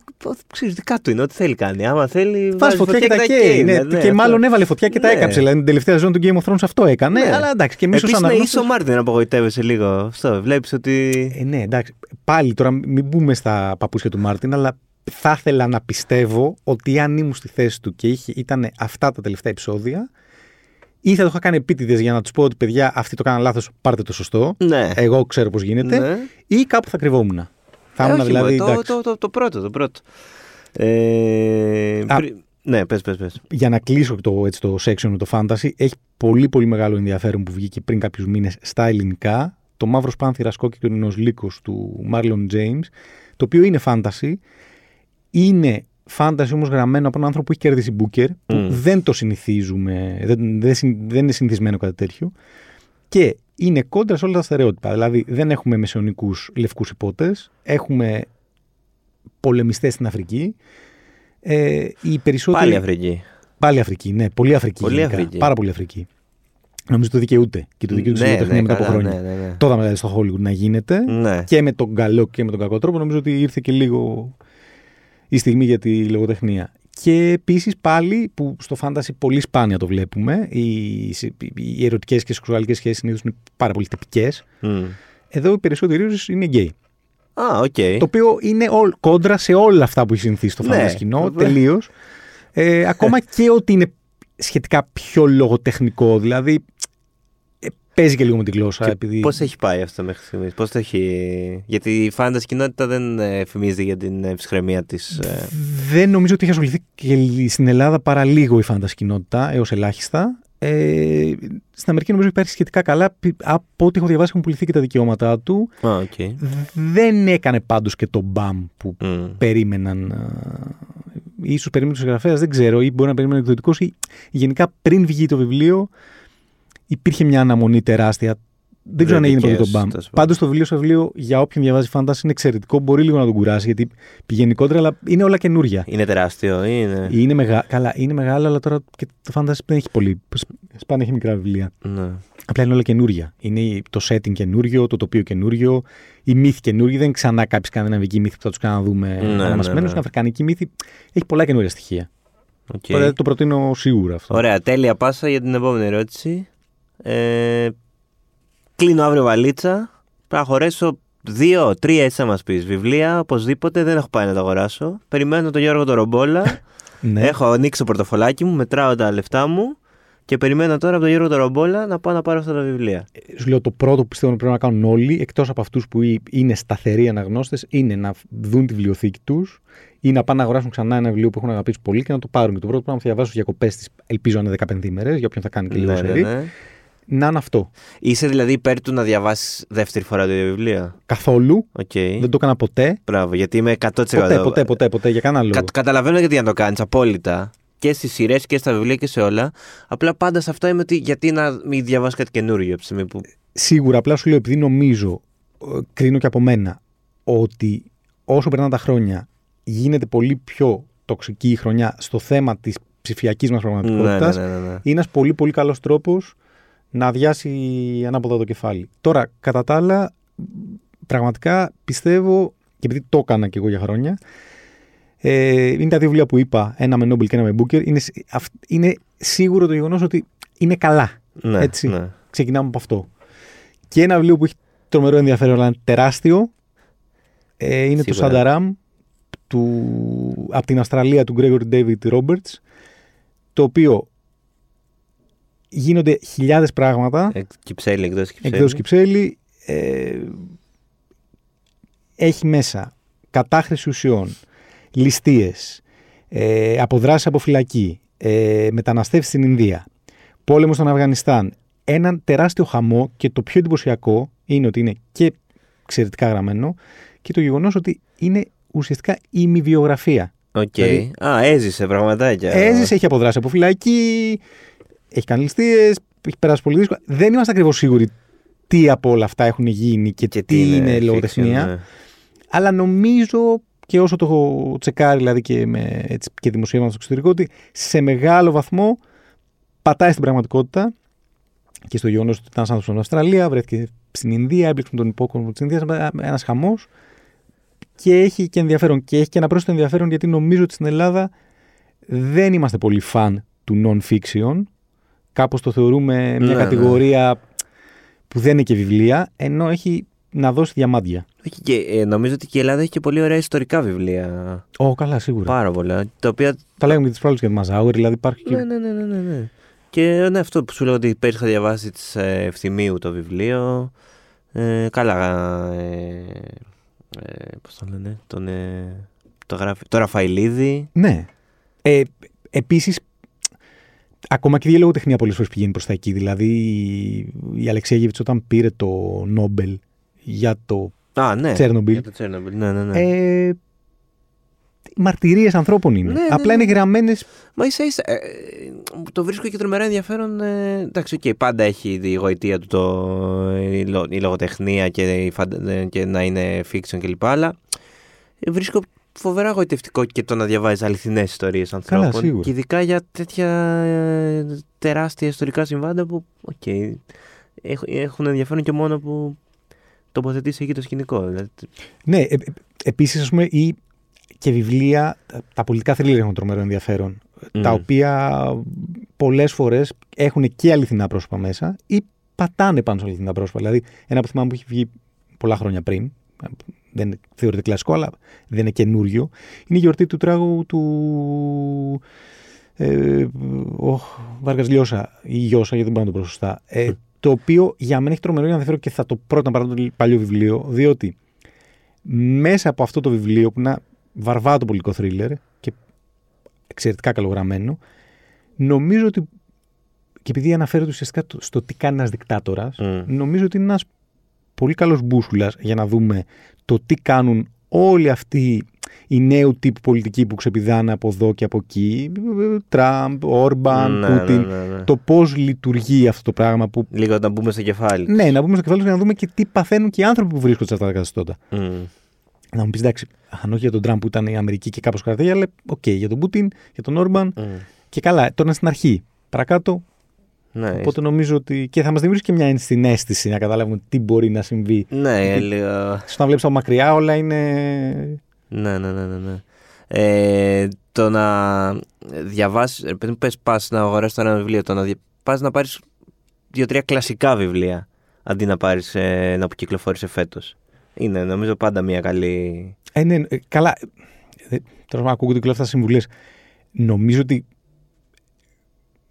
ξέρεις, δικά του είναι, ό,τι θέλει κάνει. Άμα θέλει. Βάζει βάζει φωτιά και τα καίει. καίει, ναι, δηλαδή, και αυτό. μάλλον έβαλε φωτιά και τα Ναι. έκαψε. Δηλαδή, την τελευταία σεζόν του Game of Thrones αυτό έκανε. Ναι. Αλλά εντάξει, και εμείς ως Επίσης, ναι, αναγνώστες. είσαι ο Μάρτιν να απογοητεύεσαι λίγο. Αυτό, βλέπεις ότι. Ε, ναι, εντάξει. Πάλι τώρα μην μπούμε στα παπούτσια του Μάρτιν, αλλά θα ήθελα να πιστεύω ότι αν ήμουν στη θέση του και είχε, ήταν αυτά τα τελευταία επεισόδια, ή θα το είχα κάνει επίτηδες για να τους πω ότι παιδιά, αυτοί το κάναν λάθος, πάρτε το σωστό. Ναι. Εγώ ξέρω πώς γίνεται. Ναι. Ή κάπου θα κρυβόμουν. Θα Ε, ήμουν όχι, δηλαδή. μωρέ, το, εντάξει. το, το, το πρώτο, το πρώτο. Ε, Α. πρι- Ναι, πες, πες, πες. Για να κλείσω το, έτσι, το section με το fantasy, έχει πολύ πολύ μεγάλο ενδιαφέρον που βγήκε πριν κάποιους μήνες στα ελληνικά. Το Μαύρος Πάνθυρας Κόκκινο Λύκος του Μάρλον James, το οποίο είναι fantasy. Είναι fantasy όμως γραμμένο από έναν άνθρωπο που έχει κερδίσει Booker, που Μμ. δεν το συνηθίζουμε, δεν, δεν, συν- δεν είναι συνηθισμένο κάτι τέτοιο. Και είναι κόντρα σε όλα τα στερεότυπα. Δηλαδή δεν έχουμε μεσαιωνικούς λευκούς υπότες, έχουμε πολεμιστές στην Αφρική. Ε, οι περισσότεροι... Πάλι Αφρική. Πάλι Αφρική, ναι. Πολύ Αφρική. Πολύ γενικά. Αφρική. Πάρα πολύ Αφρική. Νομίζω το δικαιούται. Και το δικαιούται ναι, στη βιοτεχνία μετά από καλά, χρόνια. Ναι, ναι, ναι. Το είδαμε δηλαδή στο Hollywood να γίνεται. Ναι. Και με τον καλό και με τον κακό τρόπο. Νομίζω ότι ήρθε και λίγο η στιγμή για τη λογοτεχνία. Και επίσης πάλι που στο φάνταση πολύ σπάνια το βλέπουμε. Οι, οι ερωτικές και σεξουαλικές σχέσεις συνήθως είναι πάρα πολύ τυπικές. Μμ. Εδώ οι περισσότεροι ήρωες είναι γκέι. Α, ΟΚ. Το οποίο είναι όλ- κόντρα σε όλα αυτά που έχει συνηθίσει το Ναι, fantasy κοινό, βέβαια. τελείως. Ε, ακόμα και ότι είναι σχετικά πιο λογοτεχνικό. Δηλαδή, ε, παίζει και λίγο με τη γλώσσα. Και επειδή... Πώς έχει πάει αυτό μέχρι στιγμής, Πώς το έχει. Γιατί η fantasy κοινότητα δεν ε, φημίζεται για την ε, ψυχραιμία της. Δεν νομίζω ότι έχει ασχοληθεί και στην Ελλάδα παρά λίγο η fantasy κοινότητα, έως ελάχιστα. Ε, στην Αμερική νομίζω υπάρχει σχετικά καλά. Πι- Από ό,τι έχω διαβάσει έχουν πουληθεί και τα δικαιώματά του. Α, ΟΚ. Δεν έκανε πάντως και το μπαμ που Μμ. περίμεναν. α, Ίσως περίμενε ο συγγραφέας, δεν ξέρω, ή μπορεί να περίμενε εκδοτικός, ή γενικά πριν βγει το βιβλίο υπήρχε μια αναμονή τεράστια. Δεν ξέρω αν έγινε ποτέ το δικαίως, μπαμ. τέλος πάντων. Πάντως το βιβλίο στο βιβλίο για όποιον διαβάζει fantasy είναι εξαιρετικό. Μπορεί λίγο να τον κουράσει γιατί πηγαίνει κόντρα, αλλά είναι όλα καινούρια. Είναι τεράστιο, είναι. Είναι μεγα... Καλά, είναι μεγάλο, αλλά τώρα και το fantasy δεν έχει πολύ. Σπάνια έχει μικρά βιβλία. Ναι. Απλά είναι όλα καινούρια. Είναι το setting καινούριο, το τοπίο καινούριο, οι μύθοι καινούργιοι. Δεν είναι ξανά κάποιοι σκανδιναβικοί μύθοι που θα τους ξαναδούμε Ναι, αναμασημένοι. ναι, ναι. Είναι αφρικανικοί μύθοι. Έχει πολλά καινούρια στοιχεία. οκ. Τώρα το προτείνω σίγουρα αυτό. Ωραία, τέλεια πάσα για την επόμενη ερώτηση. Ε, κλείνω αύριο βαλίτσα. Πρέπει να χωρέσω δύο, τρία έτσι θα μας πεις. Βιβλία, οπωσδήποτε δεν έχω πάει να τα αγοράσω. Περιμένω τον Γιώργο τον Ρομπόλα. Ναι. Έχω ανοίξει το πορτοφολάκι μου, μετράω τα λεφτά μου και περιμένω τώρα από τον Γιώργο τον Ρομπόλα να πάω να πάρω αυτά τα βιβλία. Σου λέω το πρώτο που πιστεύω ότι πρέπει να κάνουν όλοι, εκτός από αυτούς που ε- είναι σταθεροί αναγνώστες, είναι να δουν τη βιβλιοθήκη τους ή να πάνε να αγοράσουν ξανά ένα βιβλίο που έχουν αγαπήσει πολύ και να το πάρουν. Και το πρώτο πράγμα που θα διαβάσουν στις διακοπές τους, ελπίζω να είναι 15 ημέρες, για όποιον θα κάνει και λίγο Ναι, ναι, σερί, ναι. Να είναι αυτό. Είσαι δηλαδή υπέρ του να διαβάσεις δεύτερη φορά το ίδιο βιβλίο; Καθόλου. Οκ. Δεν το έκανα ποτέ. Μπράβο, γιατί είμαι 100%. Ποτέ, ποτέ, ποτέ, ποτέ, για κανένα λόγο. Κα- καταλαβαίνω γιατί να το κάνεις απόλυτα. Και στις σειρές και στα βιβλία και σε όλα. Απλά πάντα σε αυτό είμαι ότι γιατί να μην διαβάσει κάτι καινούριο από τη στιγμή που. Σίγουρα, απλά σου λέω, επειδή νομίζω, ε, κρίνω και από μένα, ότι όσο περνάνε τα χρόνια γίνεται πολύ πιο τοξική η χρονιά στο θέμα της ψηφιακής μας Ναι, πραγματικότητας, ναι, ναι, ναι. είναι ένας πολύ πολύ καλός τρόπος να αδειάσει ανάποδα το κεφάλι. Τώρα, κατά τα άλλα, πραγματικά πιστεύω, και επειδή το έκανα και εγώ για χρόνια, ε, είναι τα δύο βιβλία που είπα, ένα με Νόμπελ και ένα με Μπούκερ, είναι, σ- αυ- είναι σίγουρο το γεγονός ότι είναι καλά. ναι, έτσι. ναι. Ξεκινάμε από αυτό. Και ένα βιβλίο που έχει τρομερό ενδιαφέρον, αλλά είναι τεράστιο, ε, είναι το Σίγουρα. Σανταράμ του, από την Αυστραλία του Gregory David Roberts, το οποίο γίνονται χιλιάδες πράγματα, Ε, Κυψέλη, εκδόσει Κυψέλη. εκδόσεις Κυψέλη, ε, έχει μέσα κατάχρηση ουσιών, ληστείες, ε, αποδράσεις από φυλακή, ε, μεταναστεύσεις στην Ινδία, πόλεμο στον Αφγανιστάν, έναν τεράστιο χαμό και το πιο εντυπωσιακό είναι ότι είναι και εξαιρετικά γραμμένο και το γεγονός ότι είναι ουσιαστικά ημιβιογραφία. Οκ. Δηλαδή- Α, έζησε πραγματάκια. Έζησε, έχει αποδράσει από φυλακή, έχει κάνει ληστείες, έχει περάσει πολύ δύσκολα. Δεν είμαστε ακριβώς σίγουροι τι από όλα αυτά έχουν γίνει και, Και τι είναι, fiction, λογοτεχνία. ναι. Αλλά νομίζω και όσο το έχω τσεκάρει δηλαδή και, με, έτσι, και δημοσίευμα στο εξωτερικό ότι σε μεγάλο βαθμό πατάει στην πραγματικότητα και στο γεγονός ότι ήταν άνθρωπος στην Αυστραλία, βρέθηκε στην Ινδία, έμπλεξε με τον υπόκοσμο της Ινδίας, ένας χαμός. Και έχει και ενδιαφέρον. Και έχει και ένα πρόσθετο ενδιαφέρον γιατί νομίζω ότι στην Ελλάδα δεν είμαστε πολύ φαν του non-fiction. Κάπως το θεωρούμε μια Ναι, ναι. κατηγορία που δεν είναι και βιβλία, ενώ έχει να δώσει διαμάντια. Έχει και, ε, νομίζω ότι και η Ελλάδα έχει και πολύ ωραία ιστορικά βιβλία. Ω, καλά, σίγουρα. Πάρα πολλά. Τα οποία. Τα λέγαμε και τις προάλλε για τη Μαζάουερ, δηλαδή υπάρχει και. Ναι, ναι, ναι, ναι, ναι, ναι. Και ναι, αυτό που σου λέω ότι πέρυσι είχα διαβάσει της ε, Ευθυμίου το βιβλίο. Ε, καλά. Ε, ε, Πώς το λένε, τον, ε, το, γράφει, το Ραφαηλίδη. Ναι. Ε, Επίσης, ακόμα και η λογοτεχνία πολλές φορές πηγαίνει προς τα εκεί. Δηλαδή, η Αλεξίεβιτς όταν πήρε το Νόμπελ για το Α, ναι. Τσέρνομπιλ. Για το Τσέρνομπιλ. Ναι, ναι, ναι. Ε, μαρτυρίες ανθρώπων είναι. Ναι, ναι, Απλά ναι. είναι γραμμένες. Μα ίσα ίσα. ε, το βρίσκω και τρομερά ενδιαφέρον. Ε, εντάξει, οκ, πάντα έχει η γοητεία του το, η, λο- η λογοτεχνία και, η φαντα- ε, και να είναι fiction κλπ. Αλλά ε, βρίσκω φοβερά γοητευτικό και το να διαβάζεις αληθινές ιστορίες ανθρώπων. σίγουρα. Και ειδικά για τέτοια ε, τεράστια ιστορικά συμβάντα που οκ, έχ- έχουν ενδιαφέρον και μόνο που τοποθετείς εκεί το σκηνικό. Δηλαδή, Ναι, ε, επίσης, ας πούμε, ή και βιβλία, τα- τα πολιτικά θρίλερ έχουν τρομερό ενδιαφέρον. Μμ. Τα οποία πολλές φορές έχουν και αληθινά πρόσωπα μέσα ή πατάνε πάνω σε αληθινά πρόσωπα. Δηλαδή, ένα που θυμάμαι που έχει βγει πολλά χρόνια πριν, δεν θεωρείται κλασικό, αλλά δεν είναι καινούριο. Είναι η γιορτή του τράγου του. Ε, ο Βάργας Λιώσα ή Γιώσα, γιατί δεν μπορώ να το πω σωστά. Ε, το οποίο για μένα έχει τρομερό ενδιαφέρον και θα το πρώτο να το παλιό βιβλίο, διότι μέσα από αυτό το βιβλίο που είναι βαρβάτο πολιτικό θρίλερ και εξαιρετικά καλογραμμένο, νομίζω ότι και επειδή αναφέρεται ουσιαστικά στο τι κάνει ένας δικτάτορας, mm. νομίζω ότι είναι ένας πολύ καλός μπούσουλας για να δούμε το τι κάνουν όλοι αυτοί οι νέου τύπου πολιτικοί που ξεπηδάνε από εδώ και από εκεί. Τραμπ, Όρμπαν, ναι, Πούτιν. Ναι, ναι, το πώς λειτουργεί αυτό το πράγμα. Που... Λίγο να μπούμε στο κεφάλι. Ναι, να μπούμε στο κεφάλι για να δούμε και τι παθαίνουν και οι άνθρωποι που βρίσκονται σε αυτά τα καθεστώτα. Μμ. Να μου πεις εντάξει, αν όχι για τον Τραμπ που ήταν η Αμερική και κάπως κρατάει, αλλά ok, okay, για τον Πούτιν, για τον Όρμπαν. Μμ. Και καλά, τώρα είναι στην αρχή. Παρακάτω ναι, Οπότε νομίζω ότι και θα μας δημιουργήσει και μια ενσυναίσθηση να καταλάβουμε τι μπορεί να συμβεί. Ναι, λίγο. Στο να βλέπεις από μακριά όλα είναι. Ναι, ναι, ναι. ναι. ναι. Ε, το να διαβάσει, επειδή πε πας να αγοράσεις ένα βιβλίο, το να δια... πας να πάρεις δύο-τρία κλασικά βιβλία αντί να πάρεις ε, να κυκλοφόρησε φέτος. Είναι νομίζω πάντα μια καλή. Ε, ναι, ε, καλά. Ε, τώρα να ακούγονται και αυτά συμβουλές. Νομίζω ότι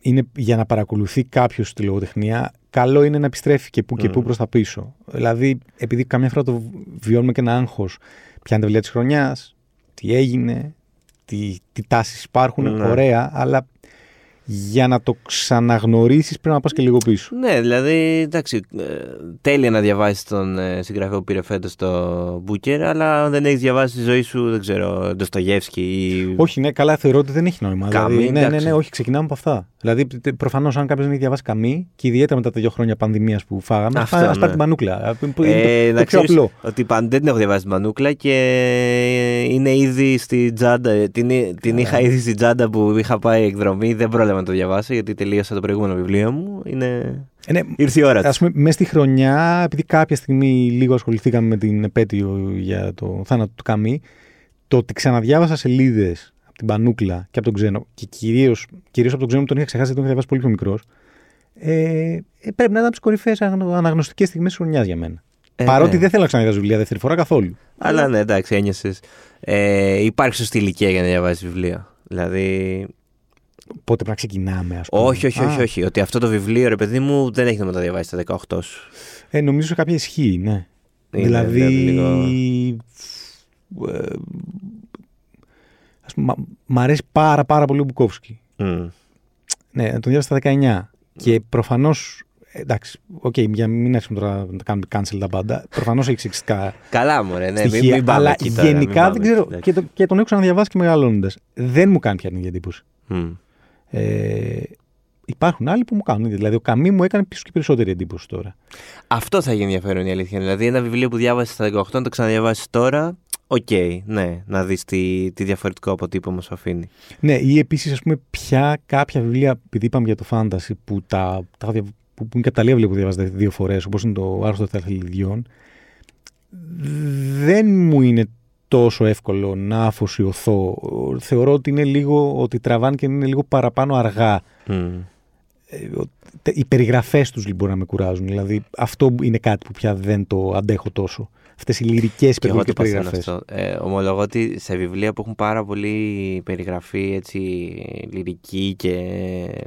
είναι για να παρακολουθεί κάποιος τη λογοτεχνία, καλό είναι να επιστρέφει και που και που προς τα πίσω. Δηλαδή, επειδή καμιά φορά το βιώνουμε και ένα άγχος, ποια είναι τα βιβλία της χρονιάς, τι έγινε, τι, τι τάσεις υπάρχουν, ναι. ωραία, αλλά για να το ξαναγνωρίσεις πρέπει να πας και λίγο πίσω. Ναι, δηλαδή εντάξει, ε, τέλεια να διαβάσεις τον ε, συγγραφέα που πήρε φέτος το Μπούκερ, αλλά αν δεν έχεις διαβάσει τη ζωή σου, δεν ξέρω, Ντοστογεύσκη ή. Όχι, ναι, καλά, θεωρώ ότι δεν έχει νόημα. Καμί, δηλαδή, ναι, ναι, ναι, όχι, ξεκινάμε από αυτά. Δηλαδή, προφανώς, αν κάποιος δεν έχει διαβάσει καμί και ιδιαίτερα μετά τα δύο χρόνια πανδημίας που φάγαμε, ας ναι. πάρει την πανούκλα. Ε, το, πιο απλό. Ότι δεν την έχω διαβάσει την πανούκλα και είναι ήδη στη τζάντα. Την, την είχα ήδη στη τζάντα που είχα πάει εκδρομή, δεν πρόλαβα να το διαβάσω γιατί τελείωσα το προηγούμενο βιβλίο μου. Είναι... Ε, ναι, Ήρθε η ώρα Α πούμε, μέσα στη χρονιά, επειδή κάποια στιγμή λίγο ασχοληθήκαμε με την επέτειο για το θάνατο του Καμί, το ότι ξαναδιάβασα σελίδες από την Πανούκλα και από τον Ξένο, και κυρίως κυρίως από τον Ξένο που τον είχα ξεχάσει, τον είχα διαβάσει πολύ πιο μικρός, ε, ε, πρέπει να ήταν από τι κορυφαίε αναγνωστικές στιγμές της χρονιάς για μένα. Ε, Παρότι ναι. δεν θέλω να ξαναδιαβάσω βιβλία δεύτερη φορά καθόλου. Αλλά ναι, εντάξει, ένιωσες. Ε, υπάρχει σωστή ηλικία για να διαβάσεις βιβλία. Δηλαδή, πότε πρέπει να ξεκινάμε, ας πούμε. Όχι, όχι, όχι, όχι. Ότι αυτό το βιβλίο, ρε παιδί μου, δεν έχει να το διαβάσεις στα 18 σου. Ε, νομίζω σε κάποια ισχύ, ναι. Είναι, δηλαδή. Λίγο... Ε, ας πούμε, μ' αρέσει πάρα πάρα πολύ ο Μπουκόφσκι. Μμ. Ναι, τον διάβασα στα 19. Και προφανώς. Εντάξει, ok, okay, για μην έρθουμε τώρα να κάνουμε cancel τα πάντα. Προφανώς έχει εξαιρετικά. Καλά, μου ρε, ναι, μην, μην πάμε Αλλά εκεί τώρα, γενικά δεν ξέρω. Και, το, και τον έχω ξαναδιαβάσει και μεγαλώνοντας. Δεν μου κάνει πια την εντύπωση. Μμ. Ε, υπάρχουν άλλοι που μου κάνουν. Δηλαδή, ο Καμί μου έκανε πίσω και περισσότερη εντύπωση τώρα. Αυτό θα γίνει ενδιαφέρον η αλήθεια. Δηλαδή, ένα βιβλίο που διάβασες στα 18, να το ξαναδιαβάσεις τώρα. Οκ, okay, ναι, να δεις τι, τι διαφορετικό αποτύπωμα σου αφήνει. Ναι, ή επίσης, ας πούμε, πια κάποια βιβλία, επειδή είπαμε για το fantasy, που, τα, τα, που, που είναι καταλήγα που διαβάζετε δύο φορές, όπως είναι το άρθρο των Θελιδιών, δεν μου είναι τόσο εύκολο να αφοσιωθώ. Θεωρώ ότι είναι λίγο, ότι τραβάνε και είναι λίγο παραπάνω αργά. Μμ. Οι περιγραφές τους λοιπόν να με κουράζουν. Δηλαδή αυτό είναι κάτι που πια δεν το αντέχω τόσο. Αυτές οι λυρικές περιγραφές. Ε, ομολογώ ότι σε βιβλία που έχουν πάρα πολύ περιγραφή έτσι, λυρική και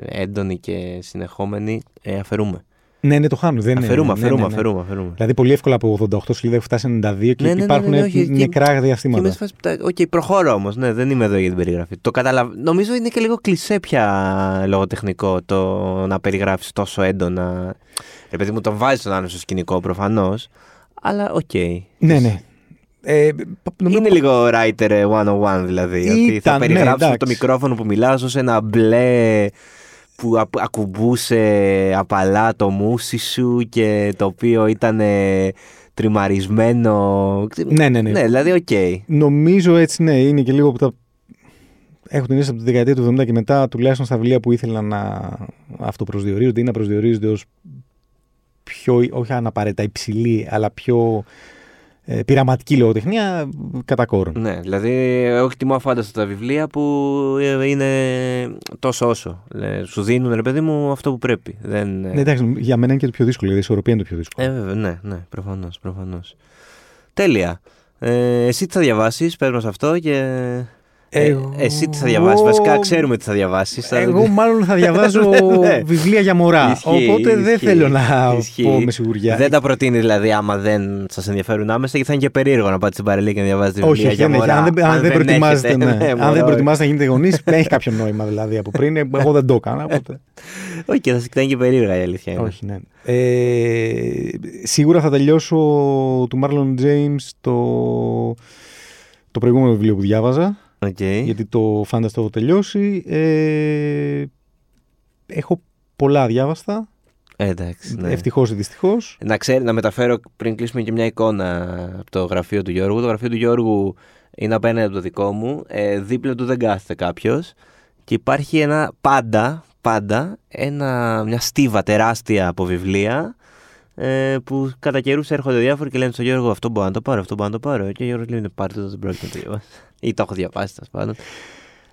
έντονη και συνεχόμενη, ε, αφαιρούμαι. Ναι, ναι, το χάνουν. Δεν αφαιρούμαι, ναι, αφαιρούμαι, ναι, ναι. αφαιρούμαι, αφαιρούμαι. Δηλαδή, πολύ εύκολα από 88 σελίδα έχει φτάσει 92 και υπάρχουν νεκρά διαστήματα. Και μέσα Ok, okay, προχωρώ όμως. Ναι, δεν είμαι εδώ για την περιγραφή. Το καταλαβα... Νομίζω είναι και λίγο κλισέ πια λογοτεχνικό το να περιγράφεις τόσο έντονα. Επειδή μου τον βάζεις τον άλλο στο σκηνικό προφανώς. Αλλά ok. Okay. Ναι, ναι. Ε, νομίζω... Είναι λίγο writer 101 δηλαδή. Ήταν, ότι θα περιγράψω ναι, το μικρόφωνο που μιλάω ως ένα μπλε που ακουμπούσε απαλά το μούσι σου και το οποίο ήταν τριμαρισμένο. Ναι, ναι, ναι. Ναι, δηλαδή, ok. Okay. Νομίζω έτσι, ναι, είναι και λίγο που τα. Έχω την αίσθηση από τη δεκαετία του 70 και μετά, τουλάχιστον στα βιβλία που ήθελαν να αυτοπροσδιορίζονται ή να προσδιορίζονται ως πιο, όχι αναπαραίτητα υψηλή, αλλά πιο ε, πειραματική λογοτεχνία κατά κόρον. Ναι, δηλαδή εγώ εκτιμώ αφάνταστα τα βιβλία που ε, είναι τόσο όσο. Σου δίνουν, ρε παιδί μου, αυτό που πρέπει. Δεν... Ναι, εντάξει, για μένα είναι και το πιο δύσκολο, η ισορροπία είναι το πιο δύσκολο. Ε, βέβαια, ναι, ναι, προφανώς, προφανώς. Τέλεια. Ε, εσύ τι θα διαβάσεις, πες μας αυτό και. Ε, Εγώ- εσύ τι θα διαβάσεις; Βασικά ξέρουμε τι θα διαβάσεις. Εγώ μάλλον θα διαβάζω Ναι. βιβλία για μωρά. Ισχύει, οπότε δεν ισχύει, θέλω να ισχύει. πω με σιγουριά. Δεν τα προτείνεις δηλαδή άμα δεν σας ενδιαφέρουν άμεσα, γιατί θα είναι και περίεργο να πάτε στην παραλία και να διαβάζετε Όχι, βιβλία όχι, για δεν έχει. μωρά. Αν δεν, αν δεν προετοιμάζετε, έχετε, ναι. ναι, αν μωρό. δεν προετοιμάζετε να γίνετε γονείς, δεν έχει κάποιο νόημα δηλαδή από πριν. Εγώ δεν το έκανα. Οπότε... Όχι, και θα σα κοιτάνε και περίεργα η αλήθεια είναι. όχι, ναι. Ε, σίγουρα θα τελειώσω του Marlon James το, το προηγούμενο βιβλίο που διάβαζα. Οκ. γιατί το Fantasy το έχω τελειώσει. Ε, έχω πολλά αδιάβαστα. Ε, Εντάξει. Ναι. Ευτυχώς ή δυστυχώς. Να, ξέρεις, να μεταφέρω πριν κλείσουμε και μια εικόνα από το γραφείο του Γιώργου. Το γραφείο του Γιώργου είναι απέναντι από το δικό μου. Ε, δίπλα του δεν κάθεται κάποιος. Και υπάρχει ένα πάντα, πάντα ένα, μια στίβα τεράστια από βιβλία ε, που κατά καιρούς έρχονται διάφοροι και λένε στον Γιώργο αυτό μπορώ να το πάρω, αυτό μπορώ να το πάρω. Και ο Γιώργος λέει «Ναι, πάρτε το, δεν πρόκειται να το διαβάσει. Ή το έχω διαβάσει, τέλος πάντων.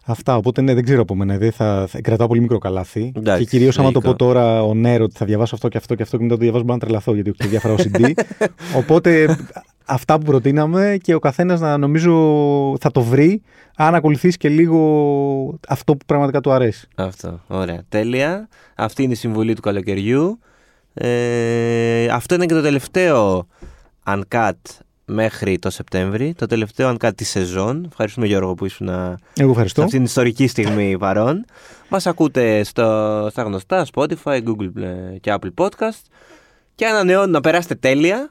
Αυτά. Οπότε ναι, δεν ξέρω από μένα. Δεν θα, θα κρατάω πολύ μικρό καλάθι. Εντάξει, και κυρίως άμα το λογικό. πω τώρα ο Νέρο ότι θα διαβάσω αυτό και αυτό και αυτό και μετά το διαβάσω μπορώ να τρελαθώ γιατί έχω και διάφορα OCD. Οπότε αυτά που προτείναμε και ο καθένας να νομίζω θα το βρει αν ακολουθήσει και λίγο αυτό που πραγματικά του αρέσει. Αυτό. Ωραία. Τέλεια. Αυτή είναι η συμβουλή του καλοκαιριού. Ε, αυτό είναι και το τελευταίο Uncut μέχρι το Σεπτέμβρη. Το τελευταίο Uncut τη σεζόν. Ευχαριστούμε Γιώργο που ήσουν Εγώ σε ευχαριστώ. αυτήν την ιστορική στιγμή παρόν. Μας ακούτε στο, στα γνωστά Spotify, Google ε, και Apple Podcast. Και ανανεώνω να περάσετε τέλεια.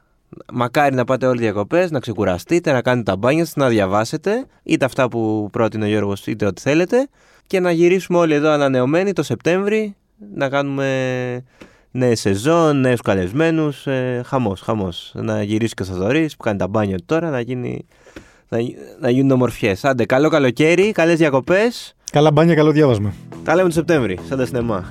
Μακάρι να πάτε όλοι διακοπές, να ξεκουραστείτε, να κάνετε τα μπάνια σας, να διαβάσετε είτε αυτά που πρότεινε ο Γιώργος είτε ό,τι θέλετε και να γυρίσουμε όλοι εδώ ανανεωμένοι το Σεπτέμβρη να κάνουμε νέες σεζόν, νέους καλεσμένους, ε, χαμός, χαμός. Να γυρίσει και ο Θοδωρής που κάνει τα μπάνια του τώρα, να, γίνει, να, γι- να γίνουν ομορφιές. Άντε, καλό καλοκαίρι, καλές διακοπές. Καλά μπάνια, καλό διάβασμα. Τα λέμε το Σεπτέμβρη, σαν τα σινεμά.